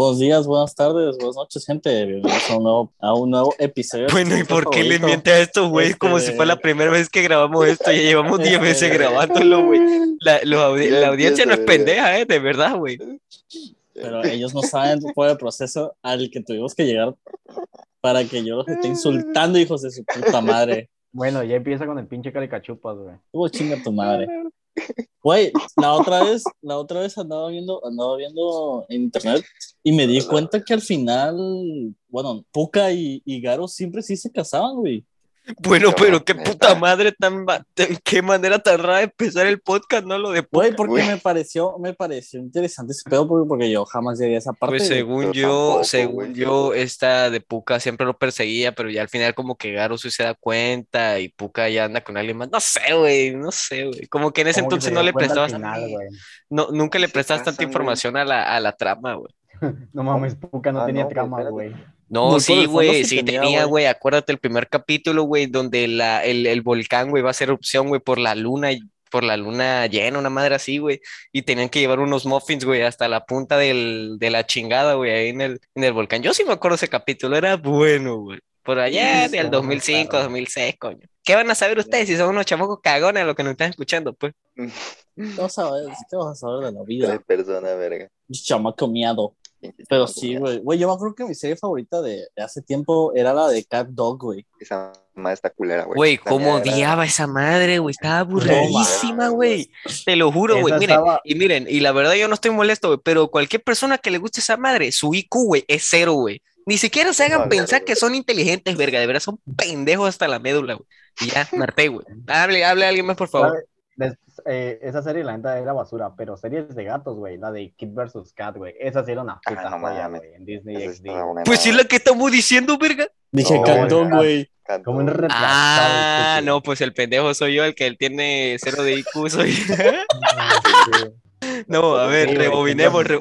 Buenos días, buenas tardes, buenas noches, gente. Bienvenidos a un nuevo, a un nuevo episodio. Bueno, ¿y por qué le miente a esto, güey? Como si fue la Este- primera vez que grabamos esto. Ya llevamos 10 meses Este- grabándolo, güey. La, audi- audiencia no es pendeja, ¿eh? De verdad, güey. Pero ellos no saben cuál es el proceso al que tuvimos que llegar para que yo los esté insultando, hijos de su puta madre. Bueno, ya empieza con el pinche caricachupas, güey. Tuvo chinga tu madre. Güey, la otra vez, la otra vez andaba viendo, andaba viendo en internet y me di cuenta que al final, bueno, Puka y, y Garo siempre sí se casaban, güey. Bueno, No, pero qué puta madre tan, qué manera tan rara de empezar el podcast, ¿no? Lo de Güey, porque me pareció, me pareció interesante ese pedo porque, porque yo jamás llegué a esa parte. Pues según yo, tampoco, según güey. yo, esta de Puka siempre lo perseguía, pero ya al final como que Garo sí se da cuenta y Puka ya anda con alguien más. No sé, güey, no sé, güey. Como que en ese entonces no le prestabas, final, güey. no, nunca le Se prestabas tanta información a la, a la trama, güey. No mames, Puka no Ah, tenía no, trama, güey. No, sí, güey, sí tenía, tenía, güey. güey. Acuérdate el primer capítulo, güey, donde la, el, el volcán, güey, va a hacer erupción, güey, por la luna, y- por la luna llena, una madre así, güey. Y tenían que llevar unos muffins, güey, hasta la punta del, de la chingada, güey, ahí en el, en el volcán. Yo sí me acuerdo ese capítulo, era bueno, güey. Por allá Sí, del sí, 2005, claro. 2006, coño. ¿Qué van a saber ustedes si son unos chamacos cagones a lo que nos están escuchando, pues? ¿Qué vas a ver? ¿Qué vas a saber de la de vida? persona, verga. Chamaco miado. Pero sí, güey. Güey, yo me acuerdo que mi serie favorita de, de hace tiempo era la de Cat Dog, güey. Esa madre está culera, güey. Güey, cómo odiaba esa madre, güey. Estaba aburridísima, güey. Te lo juro, güey. Miren, estaba- y miren, y la verdad yo no estoy molesto, güey, pero cualquier persona que le guste esa madre, su IQ, güey, es cero, güey. Ni siquiera se hagan No, pensar que son inteligentes, verga. De verdad son pendejos hasta la médula, güey. Y ya, Marte, güey. Hable, hable a alguien más, por favor. Eh, esa serie, la neta, era basura, pero series de gatos, güey, la de Kid vs. Cat, güey, esa sí era una puta Ah, no joya, mames. güey, en Disney XD. Pues sí, la que estamos diciendo, verga. Dije No, Cat güey. Como un retrasado. Ah, estúpido. no, pues el pendejo soy yo, el que él tiene cero de IQ, soy. No, a ver, rebobinemos. Re-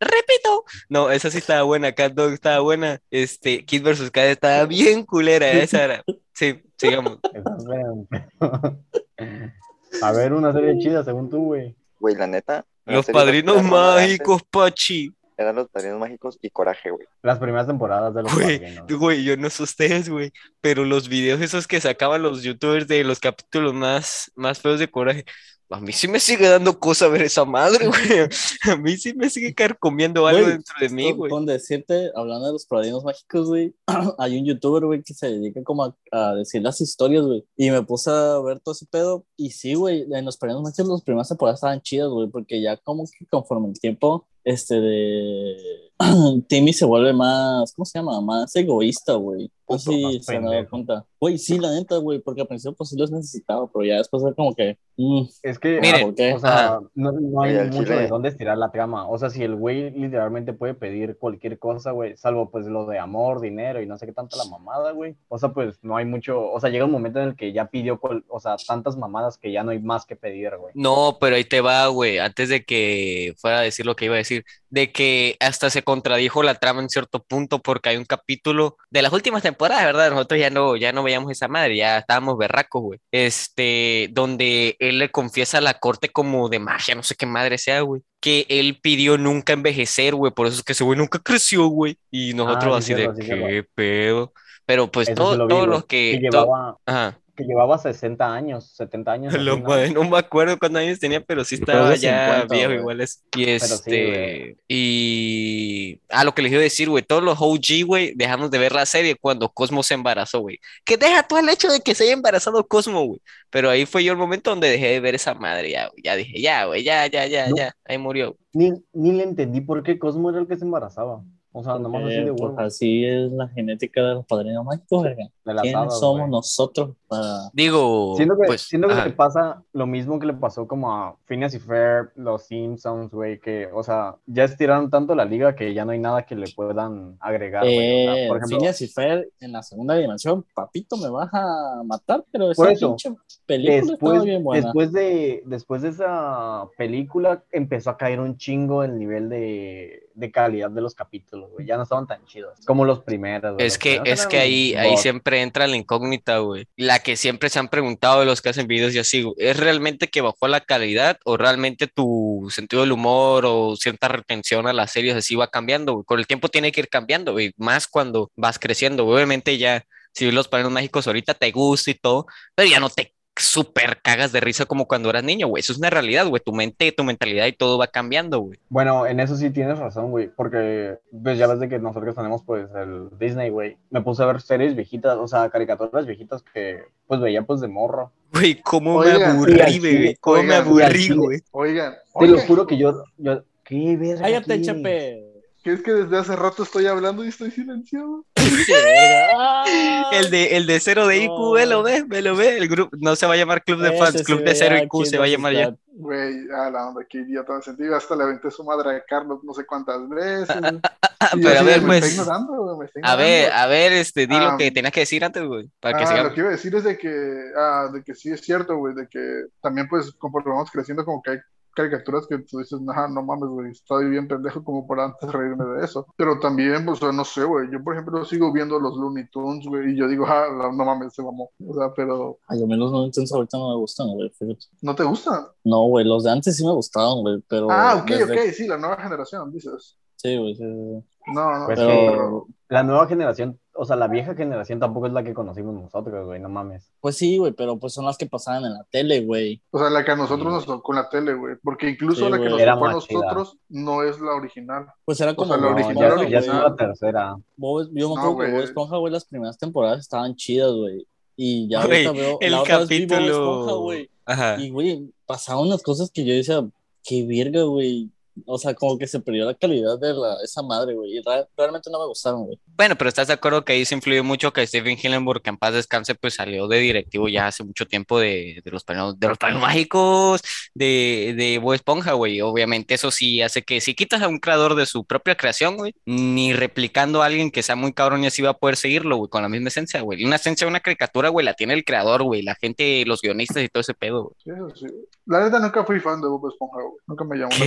repito. No, esa sí estaba buena. Cat Dog estaba buena. Este, Kid vs. Cat estaba bien culera. Esa era. Sí, sigamos. A ver, una serie chida, según tú, güey. Güey, la neta. Los padrinos mágicos, Pachi. Eran los padrinos mágicos y coraje, güey. Las primeras temporadas de los Güey, Padrinos. Güey, yo no sé ustedes, güey. Pero los videos esos que sacaban los youtubers de los capítulos más, más feos de coraje. A mí sí me sigue dando cosa ver esa madre, güey. A mí sí me sigue carcomiendo algo Güey, dentro de mí, güey. con decirte, hablando de los padrinos mágicos, güey, hay un youtuber, güey, que se dedica como a, a decir las historias, güey. Y me puse a ver todo ese pedo. Y sí, güey, en los padrinos mágicos, las primeras temporadas estaban chidas, güey, porque ya como que conforme el tiempo, este de. Timmy se vuelve más, ¿cómo se llama? Más egoísta, güey. Si más se dado pendejo. cuenta. Güey, sí, la neta, güey, porque al principio pues sí los necesitaba, pero ya después era como que. mm, Es que, Miren, ¿por qué? o sea, no, no hay mucho chile- de dónde estirar la trama. O sea, si el güey literalmente puede pedir cualquier cosa, güey, salvo pues lo de amor, dinero y no sé qué tanta la mamada, güey. O sea, pues no hay mucho, o sea, llega un momento en el que ya pidió, cual- o sea, tantas mamadas que ya no hay más que pedir, güey. No, pero ahí te va, güey, antes de que fuera a decir lo que iba a decir, de que hasta se contradijo la trama en cierto punto porque hay un capítulo de las últimas temporadas, ¿verdad? Nosotros ya no, ya no veíamos esa madre, ya estábamos berracos, güey. Este, donde él le confiesa a la corte como de magia, no sé qué madre sea, güey, que él pidió nunca envejecer, güey, por eso es que ese güey nunca creció, güey, y nosotros Ah, así sí, de sí, qué pedo. Pero pues todo- lo todos los que... llevaba, Ajá. Que llevaba 60 años, 70 años. Lo ¿no? me acuerdo cuántos años tenía, pero sí Pero estaba ya 50, viejo igual es. Y sí, este, y ah, lo que les iba a decir, güey, todos los OG, güey, dejamos de ver la serie cuando Cosmo se embarazó, güey. Que deja todo el hecho de que se haya embarazado Cosmo, güey. Pero ahí fue yo el momento donde dejé de ver esa madre, ya, güey. Ya dije, ya, güey, ya, ya, ya, No. ya. Ahí murió. Ni, ni le entendí por qué Cosmo era el que se embarazaba. O sea, nomás así de pues huevo. así es la genética de los padrinos mágicos, verga. ¿Quiénes hadas, somos güey. nosotros para Digo, Siento que, pues, siento que le pasa lo mismo que le pasó como a Phineas y Ferb, los Simpsons, güey, que, o sea, ya estiraron tanto la liga que ya no hay nada que le puedan agregar, güey. O sea, Eh, por ejemplo, Phineas y Fer en la segunda dimensión, papito, me vas a matar, pero esa eso, pinche película después, estaba bien buena. después, de, después de esa película empezó a caer un chingo el nivel de, de calidad de los capítulos, güey. Ya no estaban tan chidos como los primeros. güey. Es que, es que ahí, ahí siempre entra la incógnita, güey. La que siempre se han preguntado de los que hacen videos y así, güey. ¿Es realmente que bajó la calidad o realmente tu sentido del humor o cierta retención a las series así va cambiando, güey? Con el tiempo tiene que ir cambiando, güey. Más cuando vas creciendo, güey. Obviamente ya, si ves los paneles mágicos ahorita te gusta y todo, pero ya no te súper cagas de risa como cuando eras niño, güey. Eso es una realidad, güey. Tu mente, tu mentalidad y todo va cambiando, güey. Bueno, en eso sí tienes razón, güey, porque pues ya ves de que nosotros tenemos pues el Disney, güey. Me puse a ver series viejitas, o sea, caricaturas viejitas que pues veía pues de morro. Güey, cómo me aburrí, güey. Cómo me oigan, aburrí, güey. Oigan, Te lo juro que yo, yo, ¿qué ves? Cállate? Chepe. Que es que desde hace rato estoy hablando y estoy silenciado. El de, el de cero de IQ, No. ve, lo ve, ve, lo ve. El grupo no se va a llamar Club de Fans, Club de cero IQ se va a llamar ya. Güey, a la onda, qué idiota me sentí. Hasta le aventé su madre a Carlos no sé cuántas veces. Ah, pero a ver, me está pues. ignorando, güey, me está A ver, a ver, este, di lo Ah, que tenías que decir antes, güey, para que Ah, sigamos. lo que iba a decir es de que, ah, de que sí es cierto, güey, de que también pues conforme vamos creciendo como que hay caricaturas que tú dices, nah, no mames, güey, estoy bien pendejo como por antes reírme de eso. Pero también, pues, o sea, no sé, güey, yo por ejemplo sigo viendo los Looney Tunes, güey, y yo digo, ah, no, no mames, se mamó. O sea, pero, Ay, a mí los Nintendo ahorita no me gustan, güey. fíjate. ¿no te gustan? No, güey, los de antes sí me gustaban, güey, pero... Ah, ok, desde- ok, sí, la nueva generación, dices. Sí, güey, sí, sí. No, no, Pues pero... La nueva generación, o sea, la vieja generación tampoco es la que conocimos nosotros, güey, no mames. Pues sí, güey, pero pues son las que pasaban en la tele, güey. O sea, la que a nosotros nos tocó en la tele, güey, porque incluso Sí, la que nos tocó a chida. nosotros no es la original. Pues era como... sea, la No, original, ya, Bob ya Esponja, es la tercera. Bob- yo me No, acuerdo que güey. Bob Esponja, güey, las primeras temporadas estaban chidas, güey. Y ya Güey, ahorita veo... el la otra vez vi Bob capítulo- Esponja, güey. Ajá. Y, güey, pasaban unas cosas que yo decía, qué virga, güey. O sea, como que se perdió la calidad de la, esa madre, güey. Y ra- realmente no me gustaron, güey. Bueno, pero estás de acuerdo que ahí se influyó mucho que Stephen Hillenburg, que en paz descanse, pues salió de directivo ya hace mucho tiempo de, de los paneles, de los paneles mágicos, de, de Bob Esponja, güey. Obviamente eso sí hace que si quitas a un creador de su propia creación, güey, ni replicando a alguien que sea muy cabrón y así va a poder seguirlo, güey, con la misma esencia, güey. Una esencia de una caricatura, güey, la tiene el creador, güey, la gente, los guionistas y todo ese pedo, güey. Sí, eso sí. La neta nunca fui fan de Bob Esponja, güey. Nunca me llamó la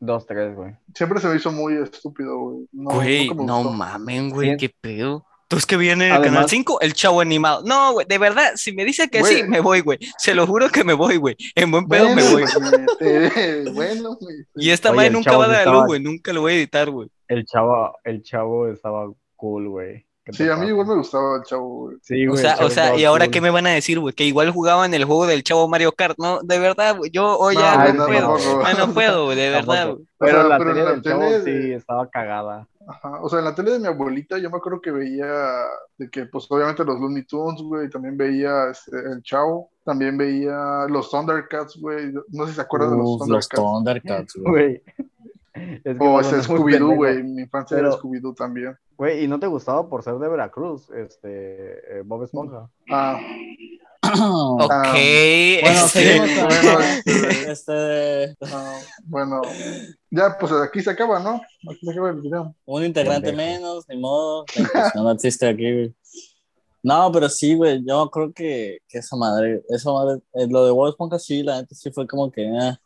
Dos, tres, güey. Siempre se me hizo muy estúpido, güey. No, Güey, no mamen, güey, Sí. qué pedo. Entonces que viene el Canal 5, el chavo animado. No, güey, de verdad, si me dice que sí, me voy, güey. Se lo juro que me voy, güey. En buen pedo me voy. güey, te- bueno, güey. Y esta madre nunca va a dar estaba- luz, güey. Nunca lo voy a editar, güey. El chavo, el chavo estaba cool, güey. ¿Qué Sí, a mí igual me gustaba el chavo, güey. Sí, O güey, sea, el chavo o sea, ¿y ahora cool. qué me van a decir, güey? Que igual jugaban el juego del chavo Mario Kart. No, de verdad, güey. Yo hoy ya No, no, no, puedo. Ah, no puedo, güey, de verdad, güey. Pero O sea, la pero en tele la del chavo tele sí estaba cagada. Ajá. O sea, en la tele de mi abuelita yo me acuerdo que veía de que, pues obviamente los Looney Tunes, güey, también veía este, el Chavo, también veía los Thundercats, güey. No sé si se acuerdan de los Uf, los Thundercats. Thundercats, güey. Es que O me ese Scooby-Doo, güey. Mi infancia era Pero- Scooby-Doo también. Güey, ¿y no te gustaba por ser de Veracruz, este, eh, Bob Esponja? Ah, Ok. Ah, Bueno, este, seguimos con- bueno, este, ah, bueno, ya, pues aquí se acaba, ¿no? Aquí se acaba el video. un integrante menos, ni modo. La inclusión no existe aquí, güey. No, pero sí, güey. Yo creo que, que esa madre, esa madre, eh, lo de Bob Esponja sí, la gente sí fue como que, eh,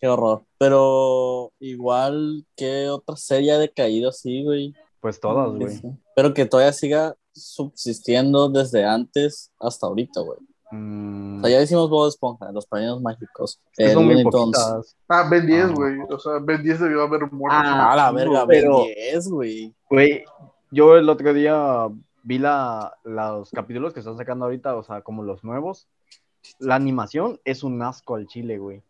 qué horror. Pero igual, ¿qué otra serie ha decaído así, güey? Pues todas, güey. Sí. Pero que todavía siga subsistiendo desde antes hasta ahorita, güey. Mm, O sea, ya decimos Bob Esponja, los padrinos mágicos. es que son muy poquitas. Ah, Ben 10, Ah. güey. O sea, Ben 10 debió haber muerto. Ah, la verga, pero- Ben 10, güey. Güey, yo el otro día vi la, los capítulos que están sacando ahorita, o sea, como los nuevos. La animación es un asco al chile, güey.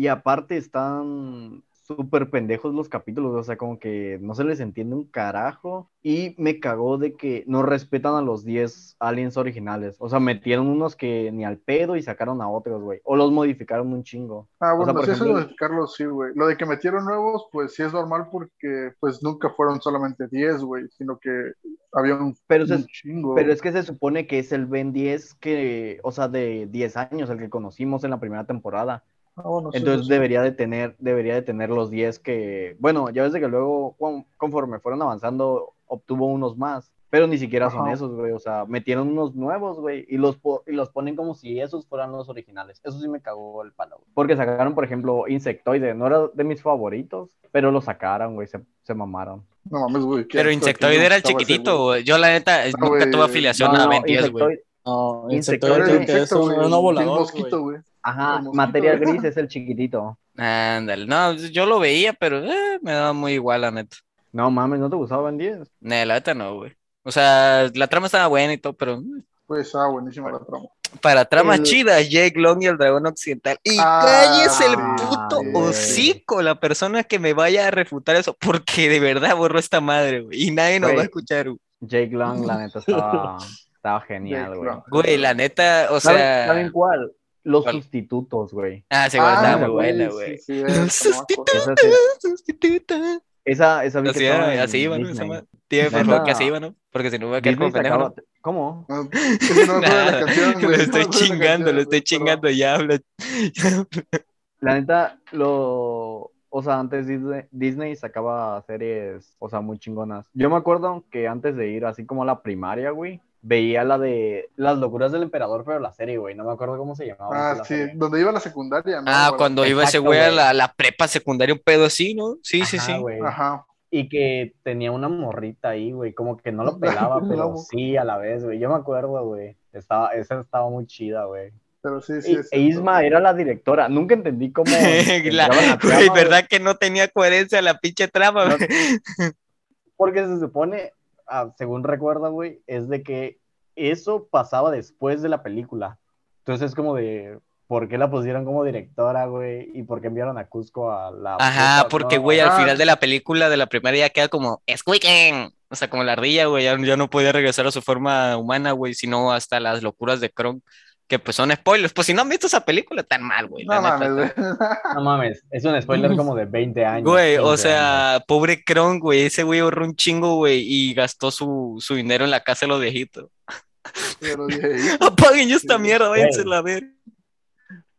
Y aparte están súper pendejos los capítulos, o sea, como que no se les entiende un carajo. Y me cagó de que no respetan a los 10 aliens originales. O sea, metieron unos que ni al pedo y sacaron a otros, güey. O los modificaron un chingo. Ah, O bueno, sea, por eso ejemplo- de Carlos, sí, güey. Lo de que metieron nuevos, pues sí es normal porque pues nunca fueron solamente 10, güey, sino que había un, Pero un chingo. Pero es que se supone que es el Ben 10 que, o sea, de 10 años, el que conocimos en la primera temporada. Ah, sí, Entonces debería de tener, debería de tener los 10 que, bueno, ya ves de que luego con- conforme fueron avanzando obtuvo unos más. pero ni siquiera son esos, güey. O sea, metieron unos nuevos, güey, y los, po- y los ponen como si esos fueran los originales. Eso sí me cagó el palo, güey. Porque sacaron, por ejemplo, Insectoide. No era de mis favoritos, pero lo sacaron, güey. Se, se mamaron. No mames, güey. Pero Insectoide era el chiquitito, güey. Yo, la neta, No, nunca güey. tuve afiliación No, a no, Ben 10, güey. No, Insectoide insectoide es insecto, un, el volador, mosquito, güey. Ajá, El mosquito, materia güey. gris es el chiquitito. Ándale, no, yo lo veía, pero eh, me daba muy igual, la neta. No mames, ¿no te gustaba Ben 10? No, la neta no, güey. O sea, la trama estaba buena y todo, pero mm, Pues estaba buenísima la trama. para tramas El- chidas, Jake Long y el dragón occidental. Y Ah, cállese el puto hocico, la persona que me vaya a refutar eso, porque de verdad borró esta madre, güey. Y nadie nos va a escuchar, güey. Jake Long, la neta, estaba, estaba genial, güey. Güey, la neta, o ¿Saben, sea. ¿saben cuál? Los ¿Cuál? sustitutos, güey. Ah, sí, güey, Ah, muy buena, güey. sí, sí, Los sustitutos, Esa, esa, Así, era, así iba, ¿no? Esa Tiene favor que así iba, ¿no? Porque si no me voy a quedar como pendejo. ¿Cómo? No, que no la canción, lo no me estoy chingando, lo estoy chingando, ya habla. La neta, lo... O sea, antes Disney, Disney sacaba series, o sea, muy chingonas. Yo me acuerdo que antes de ir así como a la primaria, güey, veía la de Las locuras del emperador, pero la serie, güey. No me acuerdo cómo se llamaba. Ah, sí, serie. donde iba la secundaria, ¿no? Ah, cuando iba ese güey a la, la prepa secundaria, un pedo así, ¿no? Sí, sí, Ajá, sí. güey. Ajá. Y que tenía una morrita ahí, güey, como que no lo pelaba, La pero sí a la vez, güey. Yo me acuerdo, güey. Estaba, esa estaba muy chida, güey. Pero sí, sí. E. Isma era la directora. Nunca entendí cómo. La- güey, ¿verdad que no tenía coherencia la pinche trama? No. güey? Porque se supone, ah, según recuerdo, güey, es de que eso pasaba después de la película. Entonces es como de, ¿por qué la pusieron como directora, güey? ¿Y por qué enviaron a Cusco a la... Ajá, puta- porque, no, güey, al final de la película de la primera ya queda como Squeaking. O sea, como la ardilla, güey, ya, ya no podía regresar a su forma humana, güey, sino hasta las locuras de Kronk, que pues son spoilers. Pues si no han visto esa película, tan mal, güey. No mames, está-. No mames, es un spoiler como de 20 años. Güey, 15 o años. sea, pobre Kronk, güey, ese güey ahorró un chingo, güey, y gastó su, su dinero en la casa de los viejitos. Pero Apaguen ya esta mierda, váyanse a la ver.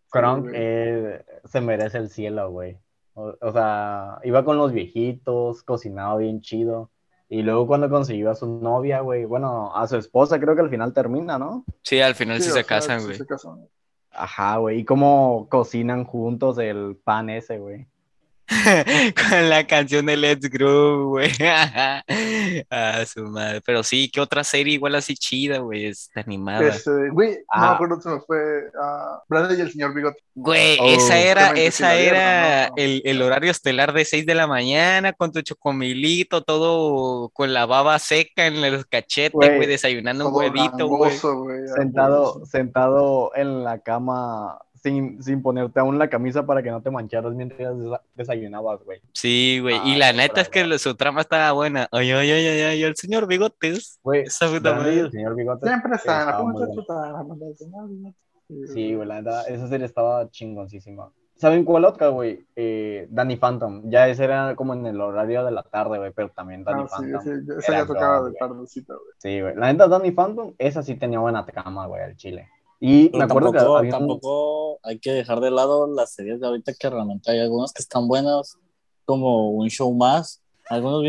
Kronk eh, se merece el cielo, güey. O, o sea, iba con los viejitos, cocinaba bien chido. Y luego cuando consiguió a su novia, güey, bueno, a su esposa creo que al final termina, ¿no? Sí, al final sí, sí, se casan, sí güey. se casan. Ajá, güey. Y cómo cocinan juntos el pan ese, güey. Con la canción de Let's Groove, güey. ah, su madre. Pero sí, ¿qué otra serie igual así chida, güey? Es animada. Este, güey, no Ah. me acuerdo, se me fue a Brandon y el señor Bigote. Güey, Oh, esa era, esa era ¿no? el, el horario estelar de 6 de la mañana con tu chocomilito, todo con la baba seca en los cachetes, Güey, güey, desayunando un huevito, güey. Sentado, sentado en la cama sin, sin ponerte aún la camisa para que no te mancharas mientras desa- desayunabas, güey. Sí, güey. y la neta es que su trama estaba buena. Ay, ay, ay, ay, ay, el señor Bigotes. Güey, Esa puta madre. el señor Bigote. Siempre está en la señor. Sí, güey, la neta, esa serie estaba chingoncísima. ¿Saben cuál otra, güey? Eh, Danny Phantom. Ya ese era como en el horario de la tarde, güey, pero también Danny Ah, sí, Phantom. sí, esa Era ya tocaba de tardecita, güey. Sí, güey. La neta, Danny Phantom, esa sí tenía buena trama, güey, al chile. Y Pero me acuerdo tampoco, que había un- tampoco hay que dejar de lado las series de ahorita que realmente hay algunas que están buenas, como un show más. Algunos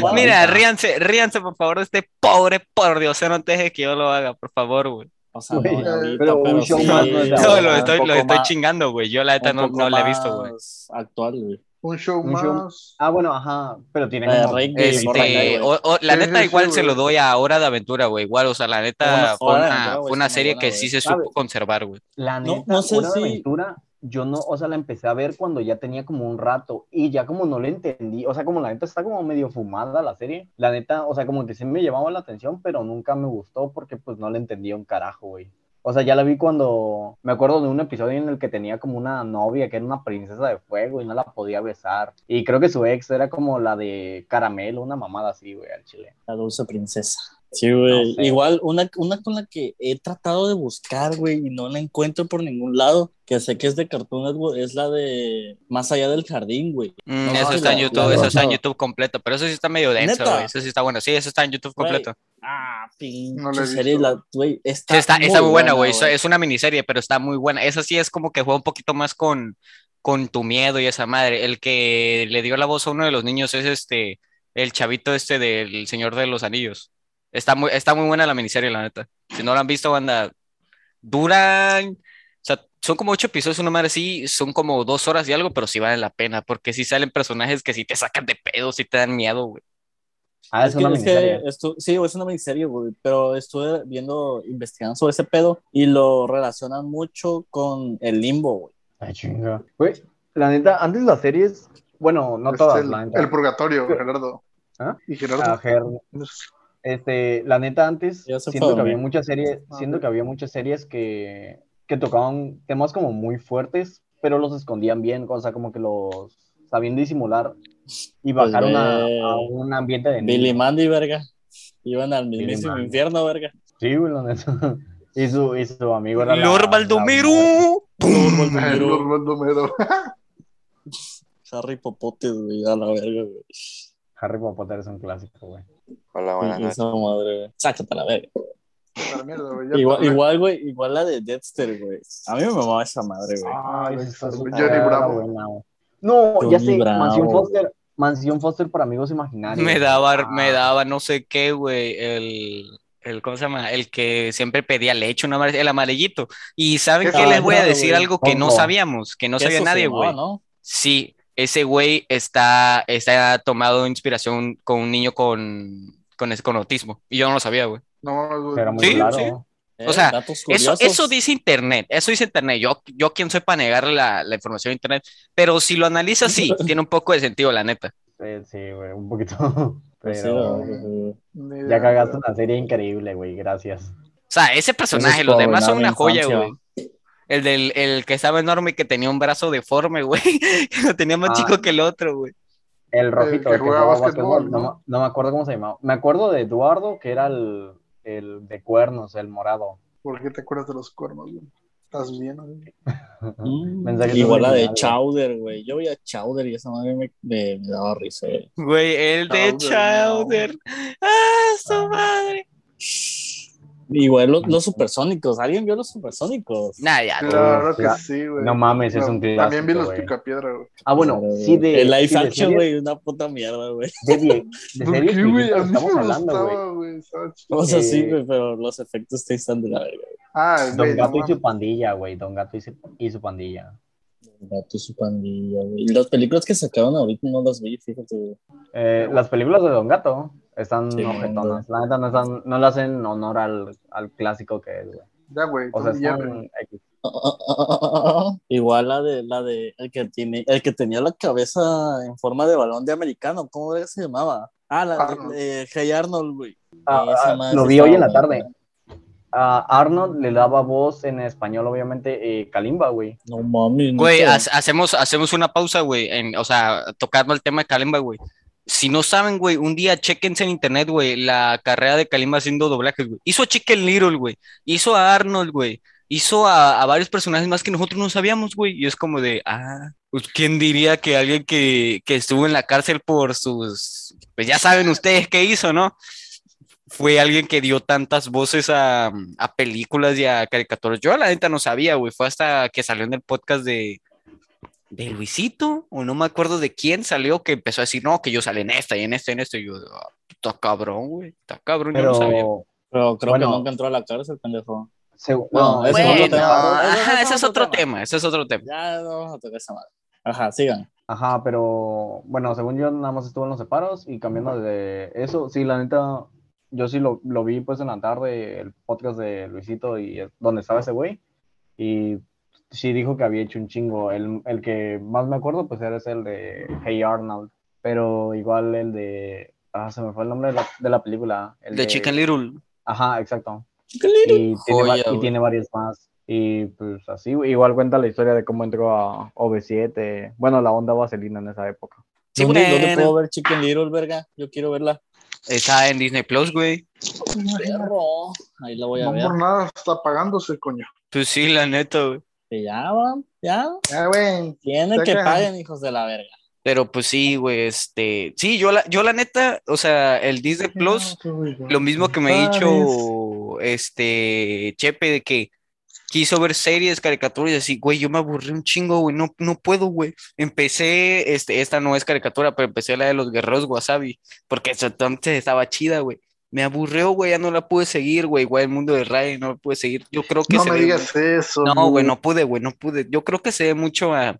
Bueno. Mira, ríanse, ríanse por favor de este pobre por Dios, no te deje que yo lo haga, por favor, güey. O sea, no Güey, de ahorita, pero un pero show sí, más no es de No, ahora, lo estoy, lo poco estoy más- chingando, güey. Yo la neta no, no la he visto, güey. Actual, güey. Un show Un show- más. Ah, bueno, ajá, pero tiene Eh, como... Este, o- o- la Sí, neta sí, igual sí, se lo doy a Hora de Aventura, güey. Igual, o sea, la neta fue de una, Aventura, güey, fue una serie buena, que sí se ¿Sabes? supo conservar, güey. La No- neta, no sé Hora de si- Aventura, yo no, o sea, la empecé a ver cuando ya tenía como un rato y ya como no le entendí, o sea, como la neta está como medio fumada la serie, la neta, o sea, como que sí me llamaba la atención, pero nunca me gustó porque pues no le entendía un carajo, güey. O sea, ya la vi cuando, me acuerdo de un episodio en el que tenía como una novia que era una princesa de fuego y no la podía besar. Y creo que su ex era como la de Caramelo, una mamada así, güey, al chile. La dulce princesa. Sí, güey. No sé. Igual, una, una con la que he tratado de buscar, güey, y no la encuentro por ningún lado, que sé que es de Cartoon Network, es la de Más allá del jardín, güey. Mm, No, eso está en YouTube, la- eso está en. YouTube completo, pero eso sí está medio denso, güey. Eso sí está bueno. Sí, eso está en YouTube completo. Ah, pinche No serie, la, güey, está, Sí, está, está muy buena, güey. güey. Es una miniserie, pero está muy buena. Esa sí es como que juega un poquito más con, con tu miedo y esa madre. El que le dio la voz a uno de los niños es este, el chavito este del Señor de los Anillos. Está muy, está muy buena la miniserie, la neta. Si no la han visto, banda, duran, o sea, son como ocho episodios, una madre así, son como dos horas y algo, pero sí valen la pena, porque sí salen personajes que sí te sacan de pedo, sí te dan miedo, güey. Ah, es, Es que- una es que miniserie. estu- sí, es una miniserie, güey, pero estuve viendo, investigando sobre ese pedo y lo relacionan mucho con el limbo, güey. Ay, chinga. Güey, la neta, antes las series, bueno, no Es todas, el, la neta. el purgatorio, Gerardo. ¿Ah? Y Gerardo. Ah, Ger, este, la neta, antes siento fue que había muchas series, Ah, siento que había muchas series que, que tocaban temas como muy fuertes, pero los escondían bien, o sea, como que los sabían disimular y Pues bajaron a, a un ambiente de Billy. Mandy, verga. Iban al mismísimo infierno, verga. Sí, güey, la neta. Y su, y su amigo era la- Baldomero. El Lord Baldomero. Harry Popote, güey, a la verga, güey. Harry Potter es un clásico, güey. Hola, buenas noches. esa madre, güey. Sácate a la verga. Mierda, güey, Igual, igual, güey, igual la de Dexter, güey. A mí me mamaba esa madre, güey. Ay, Ah, Johnny Bravo. buena, güey. No, ya sé, Bravo. Mansión Foster, Mansión Foster para amigos imaginarios. Me daba, Ah, me daba no sé qué, güey, el, el, ¿cómo se llama? El que siempre pedía leche, una el amarillito. Y ¿saben Qué qué? Les voy a decir algo que no sabíamos, que no sabía nadie, güey. ¿no? Sí, ese güey está, está tomado inspiración con un niño con, con, con autismo. Y yo no lo sabía, güey. No, güey. Era muy Sí, claro. sí. Eh, O sea, Eso, eso dice internet, eso dice internet. Yo, yo quién soy para negar la, la información de internet, pero si lo analizas, sí, tiene un poco de sentido, la neta. Eh, sí, güey, un poquito. Pues sí, Pero güey. Ni ya cagaste una serie increíble, güey, gracias. O sea, ese personaje, es los demás son una joya, güey. El del el que estaba enorme y que tenía un brazo deforme, güey. Que lo tenía más Ah. chico que el otro, güey. El rojito, que el que jugaba jugaba básquetbol, no, ¿no? me- no me acuerdo cómo se llamaba. Me acuerdo de Eduardo, que era el, el de cuernos, el morado. ¿Por qué te acuerdas de los cuernos, güey? ¿Estás bien, güey? Mm, Igual la de Chowder, güey. Yo veía Chowder y esa madre me, me- me daba risa, güey. El de Chowder. ¡Ah, su madre! Igual los, los supersónicos. ¿Alguien vio los supersónicos? Nah, ya. Claro que sí, güey. no mames, es un También vi clásico, los güey. picapiedra, güey. Ah, bueno, sí de... El live sí de action, güey, una puta mierda, güey. De, de ¿Por series qué, güey? A mí me gustaba, güey. O sea, sí, güey, pero los efectos te están de la verga. güey. Ah, Don no Gato y su pandilla, güey. Don Gato y su, y su pandilla. Gato y su pandilla, güey. Las películas que sacaron ahorita no las vi, fíjate, güey. Eh, las películas de Don Gato están Sí, ojetonas. La neta no, están, no le hacen honor al, al clásico que es, güey. Ya, güey. O sea, están X. Igual la de la de el que tiene el que tenía la cabeza en forma de balón de americano, ¿cómo era que se llamaba? Ah, la Arnold. de Hey Arnold, güey. Ah, ah, lo vi hoy en la tarde. A Arnold le daba voz en español, obviamente, eh, Kalimba, güey. No mames, Güey, neta. ha- hacemos, hacemos una pausa, güey, en, o sea, tocando el tema de Kalimba, güey. Si no saben, güey, un día chequense en internet, güey, la carrera de Kalimba haciendo doblajes, güey. Hizo a Chicken Little, güey. Hizo a Arnold, güey. Hizo a, a varios personajes más que nosotros no sabíamos, güey. Y es como de, ah, pues quién diría que alguien que, que estuvo en la cárcel por sus, pues ya saben ustedes qué hizo, ¿no? Fue alguien que dio tantas voces a, a películas y a caricaturas. Yo la neta no sabía, güey. Fue hasta que salió en el podcast de, de Luisito, o no me acuerdo de quién salió, que empezó a decir, no, que yo salí en esta y en esta y en esta. Y yo, "Ah, está cabrón, güey, está cabrón, yo no sabía. Pero, Pero creo Bueno. que nunca entró a la cárcel, pendejo. se- No, no, ese eso- es otro Bueno, tema. Ese- ajá, es ese es otro tema. tema, ese es otro tema. Ya no vamos a tocar esa madre. Ajá, sigan. Ajá, pero bueno, según yo nada más estuvo en los separos y cambiando de eso, sí, la neta, yo sí lo, lo vi pues en la tarde, el podcast de Luisito y donde estaba ese güey, y sí dijo que había hecho un chingo. El, el que más me acuerdo pues era ese el de Hey Arnold, pero igual el de, ah, se me fue el nombre de la, de la película. El De Chicken Little. Ajá, exacto. Y tiene, Joya, y tiene varios más. Y pues así, igual cuenta la historia de cómo entró a OV7, bueno, la onda vaselina en esa época. Sí, ¿Dónde, puedo ver Chicken Little, verga? Yo quiero verla. Está en Disney Plus, güey. Perro. Ahí la voy a No ver. por nada está apagándose, coño. Pues sí, la neta, güey. Que ya, van, ya. Ya, güey. Tienen que paguen, hijos de la verga. Pero pues sí, güey, este, sí, yo la, yo la neta, o sea, el Disney Plus, lo mismo que me ha dicho este Chepe de que quiso ver series, caricaturas y así, güey, yo me aburrí un chingo, güey, no, no puedo, güey. Empecé, este, esta no es caricatura, pero empecé la de los guerreros wasabi, porque entonces estaba chida, güey. Me aburrió, güey, ya no la pude seguir, güey, igual el mundo de Ray no la pude seguir. Yo creo que No se me ve digas eso. No, güey, no pude, güey, no pude. Yo creo que se ve mucho a,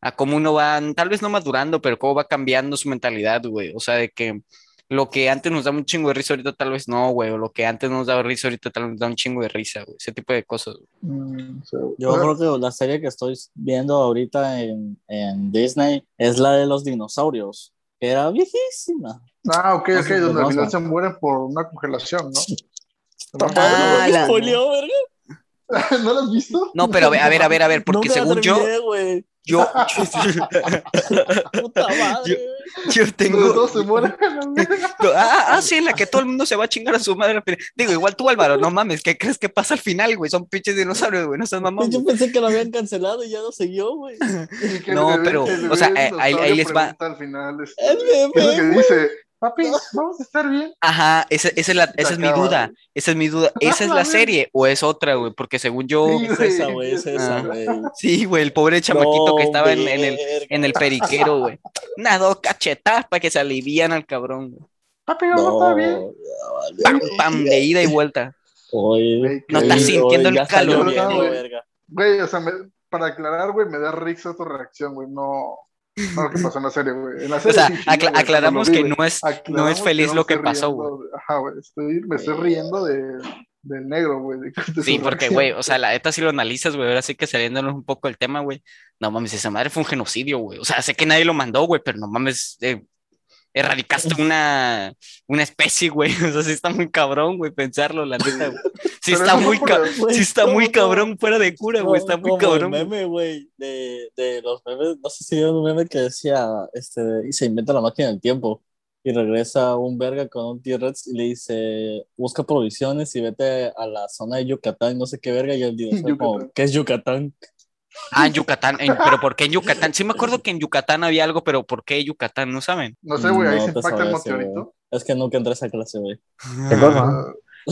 a cómo uno va, tal vez no madurando, pero cómo va cambiando su mentalidad, güey. O sea, de que lo que antes nos da un chingo de risa ahorita tal vez no, güey. O lo que antes nos daba risa ahorita tal vez nos da un chingo de risa, güey. Ese tipo de cosas. güey. Mm, Yo creo que la serie que estoy viendo ahorita en, en Disney es la de los dinosaurios, era viejísima. Ah, ok, No ok, donde al final se mueren por una congelación, ¿no? Ah, la-. ¿No lo has visto? No, pero a ver, a ver, a ver, a ver, porque No según yo. yo, Puta madre, Yo- yo tengo. todos se mueren. Ah, ah, sí, en la que todo el mundo se va a chingar a su madre. Digo, igual tú, Álvaro, no mames, ¿qué crees que pasa al final, güey? Son pinches dinosaurios, güey, no estás mamón. Yo pensé que lo habían cancelado y ya no siguió, güey. No, pero, o sea, ahí- ahí les va. Al final, este, El bebé, ¿qué es lo que güey. dice? Papi, vamos a estar bien. Ajá, esa, esa es, la, esa es mi duda. Esa es mi duda. ¿Esa es la serie o es otra, güey? Porque según yo. Sí, Es esa, güey, es esa, Ah. güey. Sí, güey, el pobre chamaquito que No, estaba en, en el, en el periquero, güey. Unas dos cachetadas para que se alivian al cabrón. güey. Papi, vamos a estar bien. No, Pam, pam, de ida y vuelta. Oye, Güey, No estás oye, sintiendo el ya está calor, güey. Güey, o sea, me- para aclarar, güey, me da risa tu reacción, güey. No, no lo que pasó en la serie, güey. En la O serie sea, sí acla- aclaramos que no es, güey. no es Aclaramos feliz no lo que pasó, güey. Ajá, güey. Estoy, me estoy riendo de, del negro, güey. de- Sí, porque, güey, o sea, la neta si lo analizas, güey, ahora sí que saliéndonos un poco del tema, güey. No mames, esa madre fue un genocidio, güey. O sea, sé que nadie lo mandó, güey, pero no mames, eh, erradicaste una, una especie, güey. O sea, sí está muy cabrón, güey, pensarlo, la neta, güey. Sí está muy, sí está ¿cómo, muy cabrón fuera de cura, güey. Está muy Como cabrón. el meme, güey, de, de los memes, no sé si vieron un meme que decía, este, y se inventa la máquina del tiempo, y regresa un verga con un T-Rex y le dice, busca provisiones y vete a la zona de Yucatán, no sé qué verga, y como, Yucatán. ¿qué es Yucatán? Ah, en Yucatán, en- pero ¿por qué en Yucatán? Sí me acuerdo que en Yucatán había algo, pero ¿por qué Yucatán? ¿No saben? No sé, güey, ahí No se impacta el meteorito. Es que nunca entré a esa clase, güey. ¿Qué cosa? Ah,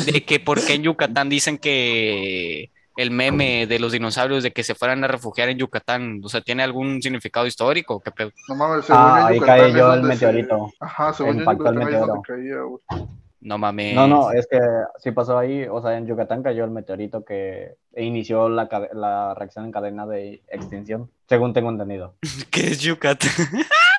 De que por qué en Yucatán dicen que el meme de los dinosaurios de que se fueran a refugiar en Yucatán, o sea, ¿tiene algún significado histórico? ¿Qué pedo? no mames, según Ah, en ahí Yucatán cayó es el se- meteorito. Ajá, según yo en Impactó el Yucatán ahí caía, güey. No mames. No, no, es que sí pasó ahí, o sea, en Yucatán cayó el meteorito que inició la, la reacción en cadena de extinción, según tengo entendido. ¿Qué es Yucatán?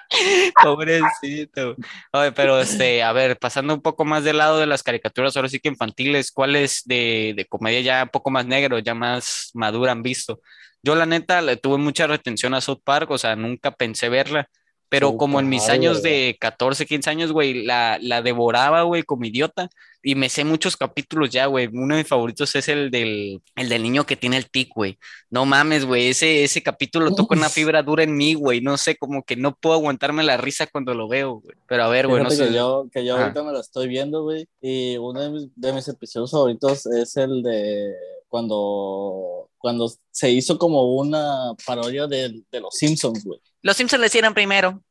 Pobrecito. Oye, pero este, a ver, pasando un poco más del lado de las caricaturas, ahora sí que infantiles, ¿cuáles de, de comedia ya un poco más negro, ya más madura han visto? Yo la neta le tuve mucha retención a South Park, o sea, nunca pensé verla, pero como en mis años güey. de 14, 15 años, güey, la, la devoraba, güey, como idiota. Y me sé muchos capítulos ya, güey. Uno de mis favoritos es el del, el del niño que tiene el tic, güey. No mames, güey. Ese, ese capítulo toca una fibra dura en mí, güey. No sé, como que no puedo aguantarme la risa cuando lo veo, güey. Pero a ver, güey, no sé. que yo, que yo ahorita me la estoy viendo, güey, y uno de mis, de mis episodios favoritos es el de cuando, cuando se hizo como una parodia de, de los Simpsons, güey. Los Simpsons le hicieron primero.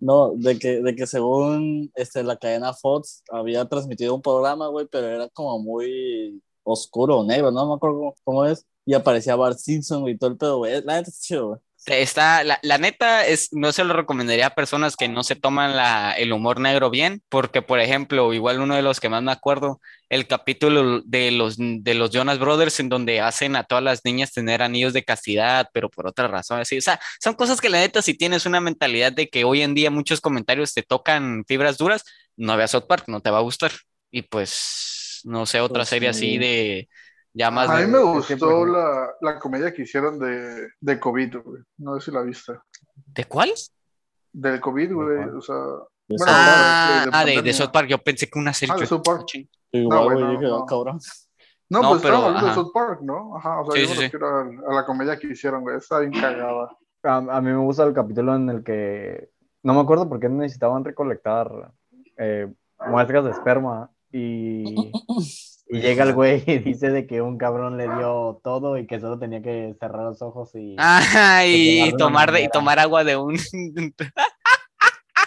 No, de que, de que según este, la cadena Fox había transmitido un programa, güey, pero era como muy oscuro o negro, no me acuerdo cómo, cómo es, y aparecía Bart Simpson y todo el pedo, güey. La neta es chido, güey. Está, la, la neta es, no se lo recomendaría a personas que no se toman la, el humor negro bien, porque por ejemplo, igual uno de los que más me acuerdo, el capítulo de los, de los Jonas Brothers en donde hacen a todas las niñas tener anillos de castidad, pero por otra razón, así, o sea, son cosas que la neta si tienes una mentalidad de que hoy en día muchos comentarios te tocan fibras duras, no veas South Park, no te va a gustar. Y pues, no sé, otra Pues serie sí. así de ya más... A mí de- me sí, gustó la, la comedia que hicieron de, de COVID, güey. No sé si la viste. ¿De cuál? Del COVID, güey. O sea, De Bueno, Ah, de- de ah, de, de pandemia. South Park, yo pensé que una serie... Ah, de South Park. Igual, No, güey, dije, no. "Ah, cabrón. no, No, pues pero, estaba hablando de. South Park, ¿no? Ajá, o sea, Sí, yo sí, me sí. refiero a, a la comedia que hicieron, güey. Está bien cagada. A, a mí me gusta el capítulo en el que no me acuerdo por qué necesitaban recolectar eh, muestras de esperma y, y llega el güey y dice de que un cabrón le dio todo y que solo tenía que cerrar los ojos y, Ah, y tomar, de, y tomar agua de un...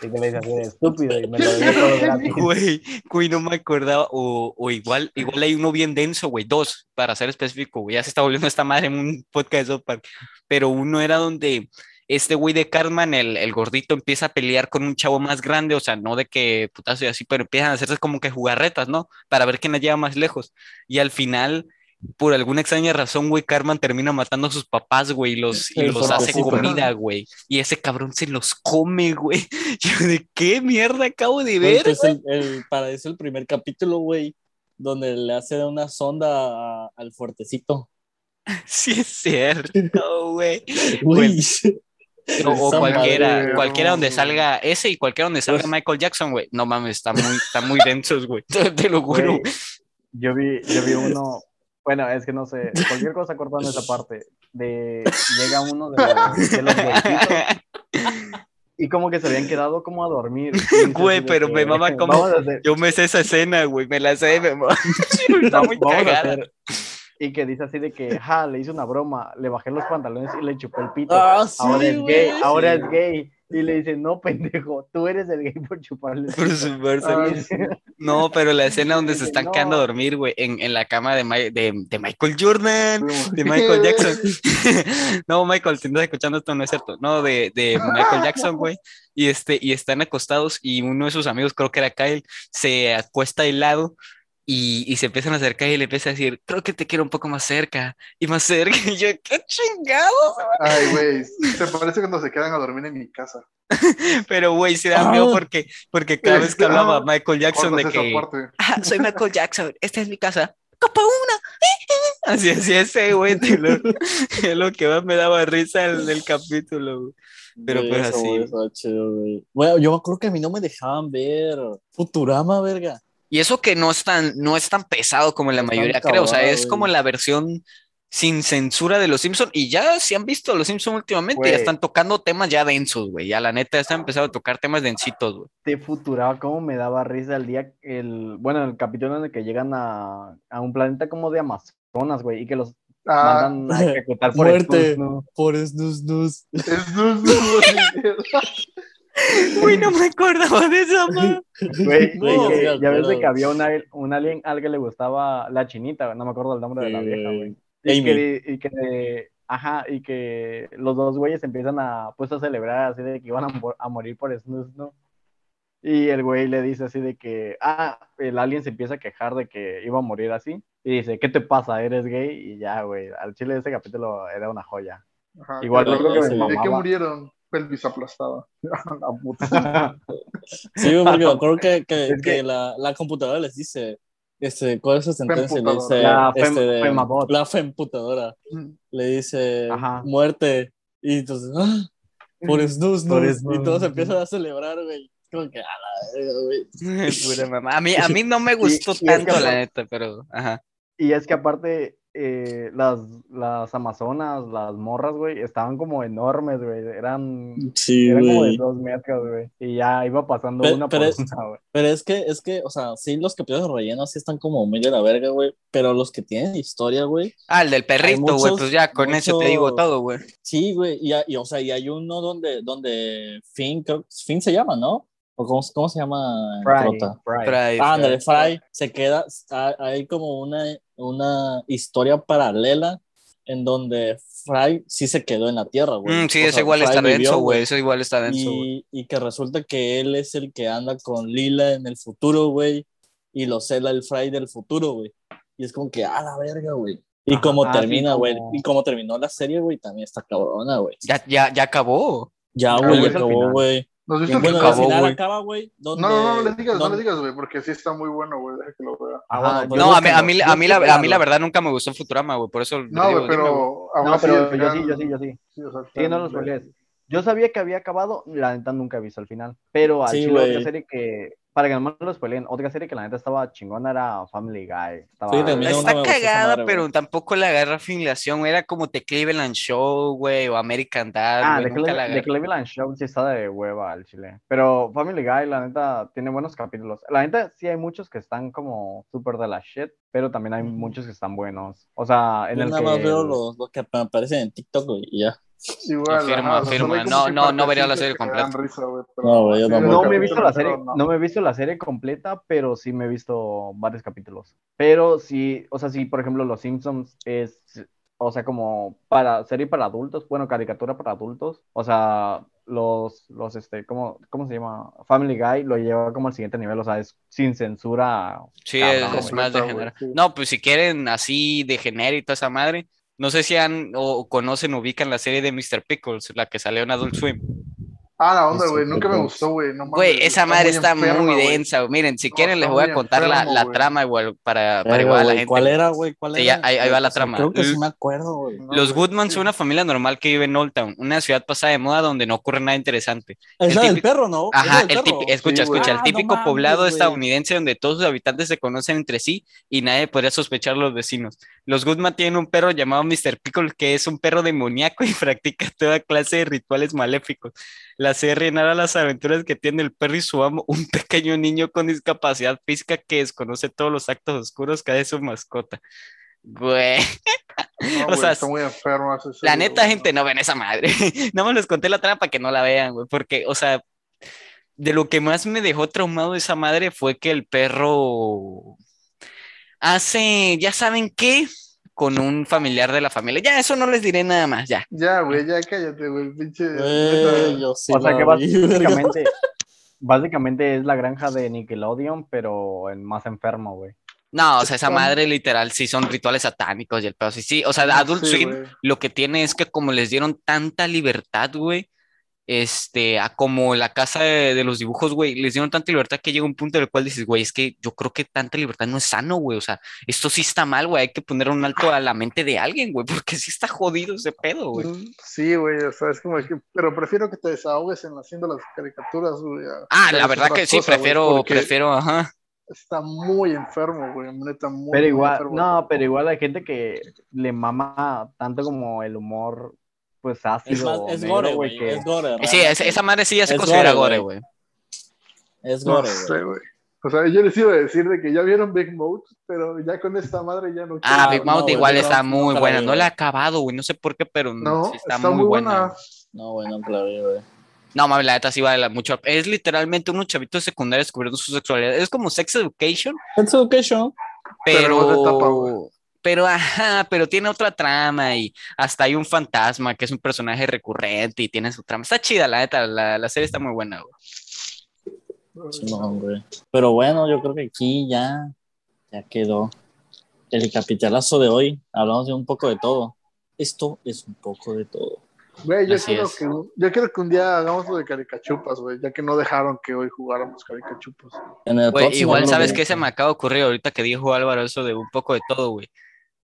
y que le dice así de estúpido y me lo dio todo gratis. Güey, güey, no me acordaba. O, o igual, igual hay uno bien denso, güey. Dos, para ser específico, güey. Ya se está volviendo esta madre en un podcast de. Pero uno era donde este güey de Cartman, el, el gordito, empieza a pelear con un chavo más grande, o sea, no de que putazo y así, pero empiezan a hacerse como que jugarretas, ¿no? Para ver quién la lleva más lejos. Y al final, por alguna extraña razón, güey, Cartman termina matando a sus papás, güey, y los, y los hace comida, güey. Y ese cabrón se los come, güey. Yo, ¿de qué mierda acabo de ver? pues el, el- para eso el primer capítulo, güey, donde le hace una sonda a- al fuertecito. Sí es cierto, güey. Güey. O, cualquiera, madre, cualquiera donde salga ese y cualquiera donde salga Pues- Michael Jackson, güey. No mames, están muy, están muy densos, güey. Te, te lo juro. Güey, yo vi, yo vi uno, bueno, es que no sé, cualquier cosa cortando esa parte, de llega uno de los, de los y como que se habían quedado como a dormir. Güey, pero que, me mama como- hacer- Yo me sé esa escena, güey. Me la sé, me mama. Está muy vamos a cagada. hacer- Y que dice así de que, ja, le hice una broma, le bajé los pantalones y le chupé el pito. Ah, sí, ahora es güey. gay, ahora Sí. es gay. Y le dice, no, pendejo, tú eres el gay por chuparle Por pito". supuesto. Ah. No, pero la escena donde se están no. quedando a dormir, güey, en, en la cama de, Mi- de, de Michael Jordan, de Michael Jackson. no, Michael, si estás escuchando esto, no es cierto. No, de, de Michael Jackson, güey. Y, este, y están acostados y uno de sus amigos, creo que era Kyle, se acuesta al lado y, y se empiezan a acercar y le empieza a decir, creo que te quiero un poco más cerca y más cerca. Y yo, qué chingados. Ay, güey, te parece cuando se quedan a dormir en mi casa. Pero, güey, sí da miedo Ah. porque, porque cada vez que hablaba Ah. Michael Jackson de que... "Ah, soy Michael Jackson, esta es mi casa. Copa una. Así, así ese, güey. te lo- Es lo que más me daba risa el del capítulo, güey. Pero Güey, pues eso, así. güey, chido, güey. Bueno, yo me acuerdo que a mí no me dejaban ver Futurama, verga. Y eso que no es tan, no es tan pesado como la mayoría, creo. O sea, es como la versión sin censura de los Simpsons. Y ya si han visto los Simpsons últimamente, Güey. ya están tocando temas ya densos, güey. Ya la neta ya están empezando a tocar temas densitos, güey. de Futurama, cómo me daba risa el día, el, bueno, el capítulo en el que llegan a, a un planeta como de Amazonas, güey, y que los Ah, mandan a ejecutar por Muerte. Snus, ¿no? Por Snus Snus. no, Uy, no me acordaba de esa madre. Güey, No, de que- ya ves de que había una, un alien al que le gustaba la chinita, no me acuerdo el nombre de la vieja, güey. Y que, y que, ajá, y que los dos güeyes empiezan a, pues, a celebrar así de que iban a, a morir por Snus, ¿no? Y el güey le dice así de que, ah, el alien se empieza a quejar de que iba a morir así. Y dice, ¿qué te pasa? ¿Eres gay? Y ya, güey, al chile de ese capítulo era una joya. Ajá, Igual yo creo que ¿De me qué mamaba. murieron? Pelvis aplastada. La puta. Sí, porque me acuerdo que, que, Es que- que la, la computadora les dice, este, ¿cuál es su sentencia? Le dice, La fem- este, de- femabot. la femputadora. Le dice, Ajá. muerte. Y entonces, ¡ah! por Snus Por Snus. Y todos empiezan a celebrar, güey. Como que, a la verga, güey. A mí, a mí no me gustó y es que tanto, la neta, pero, ajá. Y es que aparte, eh, las, las amazonas, las morras, güey, estaban como enormes, güey. Eran, Sí, eran como de dos metros, güey. Y ya iba pasando una pero por es- una, güey. Pero es que, es que, o sea, sí, los capítulos de relleno sí están como muy de la verga, güey. Pero los que tienen historia, güey. Ah, el del perrito, güey, pues ya con eso te digo todo, güey. Sí, güey. Y, y, o sea, y hay uno donde, donde Finn, creo, Finn se llama, ¿no? ¿O cómo, cómo se llama? Fry? Fry. Fry, Ah, ándale, Fry. Fry se queda, ha- hay como una, una historia paralela en donde Fry sí se quedó en la Tierra, güey. Mm, sí, eso sea, igual Fry está vivió, denso, güey. Eso igual está denso, güey. Y, y que resulta que él es el que anda con Lila en el futuro, güey. Y lo cela el Fry del futuro, güey. Y es como que, a la verga, güey. Y Ajá, como ah, termina, güey. como- Y como terminó la serie, güey, también está cabrona, güey. Ya, ya, ya acabó. Ya, Ah, güey, acabó, güey. ¿No visto el bueno, final? al acabó, final güey. acaba, güey. donde- No, no, no, no le digas, no le digas, güey, porque sí está muy bueno, güey, deja que lo vea. Ah, bueno, pues No, a mí, a mí, a mí, la, a mí búscalo. la verdad nunca me gustó Futurama, güey. Por eso. No, digo, güey, pero aún No, así pero yo sí, yo sí, yo sí. Sí, o sea, Sí, no los spoilees. Yo sabía que había acabado, la neta nunca he visto el final. Pero al Sí, chile otra serie que, para que no me lo spoileen, otra serie que la neta estaba chingona era Family Guy. Estaba, Sí, no Está cagada, madre, pero tampoco le agarra filiación. Era como The Cleveland Show, güey, o American Dad, Ah. The, la. The Cleveland Show sí está de hueva al chile. Pero Family Guy, la neta, tiene buenos capítulos. La neta, sí hay muchos que están como súper de la shit, pero también hay muchos que están buenos. O sea, en Yo el nada que... más veo los, los que aparecen en TikTok, güey, y ya. Igual, Afirma, afirma. No, no, no vería la serie completa. risa, No, yo me he visto la serie, no. no me he visto la serie completa, pero sí me he visto varios capítulos. Pero sí, o sea, sí, por ejemplo, Los Simpsons es o sea, como para serie para adultos, bueno, caricatura para adultos, o sea, los, los, este, ¿cómo, ¿cómo se llama? Family Guy lo lleva como al siguiente nivel, o sea, es sin censura. Sí, cabrón, es, más de género. No, pues si quieren así de género y toda esa madre, no sé si han o conocen, ubican la serie de Mr. Pickles, la que salió en Adult Swim. Ah, la onda, güey. Nunca me gustó, güey. No mames, Güey, esa madre está enferma, muy densa. güey. Miren, si No, quieren les voy a contar la, enfermo, la trama igual para, para Verga, igual a la gente. ¿Cuál era, güey? ¿Cuál Sí, era? ahí- ahí va la trama. Creo que sí me acuerdo, güey. No, Los Goodman sí. son una familia normal que vive en Old Town, una ciudad pasada de moda donde no ocurre nada interesante. Es el del perro, ¿no? Ajá, el típico, escucha, Sí, escucha, el Ah, típico poblado estadounidense donde todos sus habitantes se conocen entre sí y nadie podría sospechar a los vecinos. Los Goodman tienen un perro llamado Mr. Pickle que es un perro demoníaco y practica toda clase de rituales maléficos. La serie narra las aventuras que tiene el perro y su amo, un pequeño niño con discapacidad física que desconoce todos los actos oscuros que hace su mascota. Güey, No, O güey, sea, está muy enfermo esa la neta, güey, gente, no ven esa madre. Nada más les conté la trama para que no la vean, güey, porque, o sea, de lo que más me dejó traumado esa madre fue que el perro hace, ya saben qué, con un familiar de la familia. Ya, eso no les diré nada más, ya. Ya, güey, ya cállate, güey. Pinche. Güey, yo sí o sea que básicamente, básicamente es la granja de Nickelodeon, pero en más enfermo, güey. No, o sea, esa madre literal sí son rituales satánicos y el pedo sí, sí. O sea, Adult sí, Swim lo que tiene es que como les dieron tanta libertad, güey, este, a como la casa de, de los dibujos, güey, les dieron tanta libertad que llega un punto en el cual dices, güey, es que yo creo que tanta libertad no es sano, güey, o sea, esto sí está mal, güey, hay que poner un alto a la mente de alguien, güey, porque sí está jodido ese pedo, güey. Sí, güey, o sea, es como que, pero prefiero que te desahogues en haciendo las caricaturas, güey. Ah, que la verdad que sí, cosa, prefiero, prefiero, ajá. Está muy enfermo, güey, neta, muy, Pero muy igual, enfermo. no, pero igual hay gente que le mama tanto como el humor, pues Es, ácido, más, es negro, gore, güey, que Es gore. Sí, es- esa madre sí ya se Es considera gore, güey. Es No gore, güey. O sea, yo les iba a decir de que ya vieron Big Mouth, pero ya con esta madre ya no Ah, Ah, Big no, Mouth igual está muy buena, vi, no la he acabado, güey, no sé por qué, pero No, sí está, muy buena. No, güey, la vi, güey. No, mames, la neta sí vale la- mucho. Es literalmente unos chavitos secundarios descubriendo su sexualidad. Es como Sex Education, It's Education. Pero etapa. Pero, ajá, pero tiene otra trama y hasta hay un fantasma que es un personaje recurrente y tiene su trama. Está chida, la neta, la, la serie está muy buena, güey. Güey. Pero bueno, yo creo que aquí ya, ya quedó el capitalazo de hoy. Hablamos de un poco de todo. Esto es un poco de todo. Güey, yo quiero, que, yo quiero que un día hagamos lo de caricachupas, güey, ya que no dejaron que hoy jugáramos caricachupas. Igual sabes que se me acaba de ocurrir ahorita que dijo Álvaro eso de un poco de todo, güey.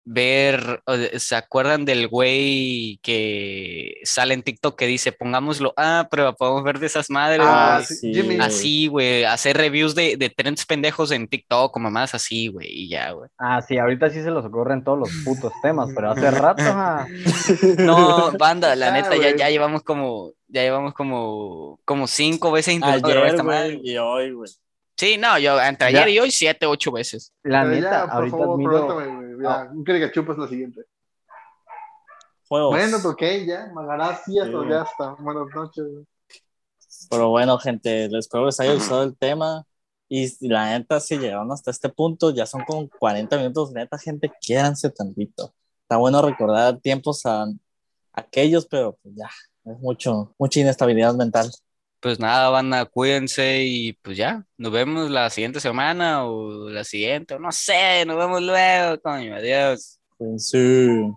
Ver, ¿se acuerdan del güey que sale en TikTok que dice, pongámoslo, ah, pero podemos ver de esas madres, Ah, güey"? sí, sí, Jimmy. güey. Así, güey, hacer reviews de, de trends pendejos en TikTok o mamás así, güey, y ya, güey. Ah, sí, ahorita sí se los ocurren todos los putos temas, pero hace rato. No, banda, la Ah, neta, ya, ya llevamos como, ya llevamos como, como cinco veces intentando Ayer, esta madre. y hoy, güey. Sí, no, yo entre Ya. ayer y hoy siete, ocho veces. La Pero neta, ya, por ahorita favor, admiro, ya, un caricachupas es la siguiente. Juegos. Bueno, ok, ya, gracias, Sí. ya está. Buenas noches, güey. Pero bueno, gente, les espero que les haya gustado el tema. Y la neta, si llegaron hasta este punto, ya son como 40 minutos. Neta, gente, quiéranse tantito. Está bueno recordar tiempos a aquellos, pero pues ya, es mucho, mucha inestabilidad mental. Pues nada, banda, cuídense y pues ya, nos vemos la siguiente semana o la siguiente, no sé, nos vemos luego, coño, adiós. Cuídense.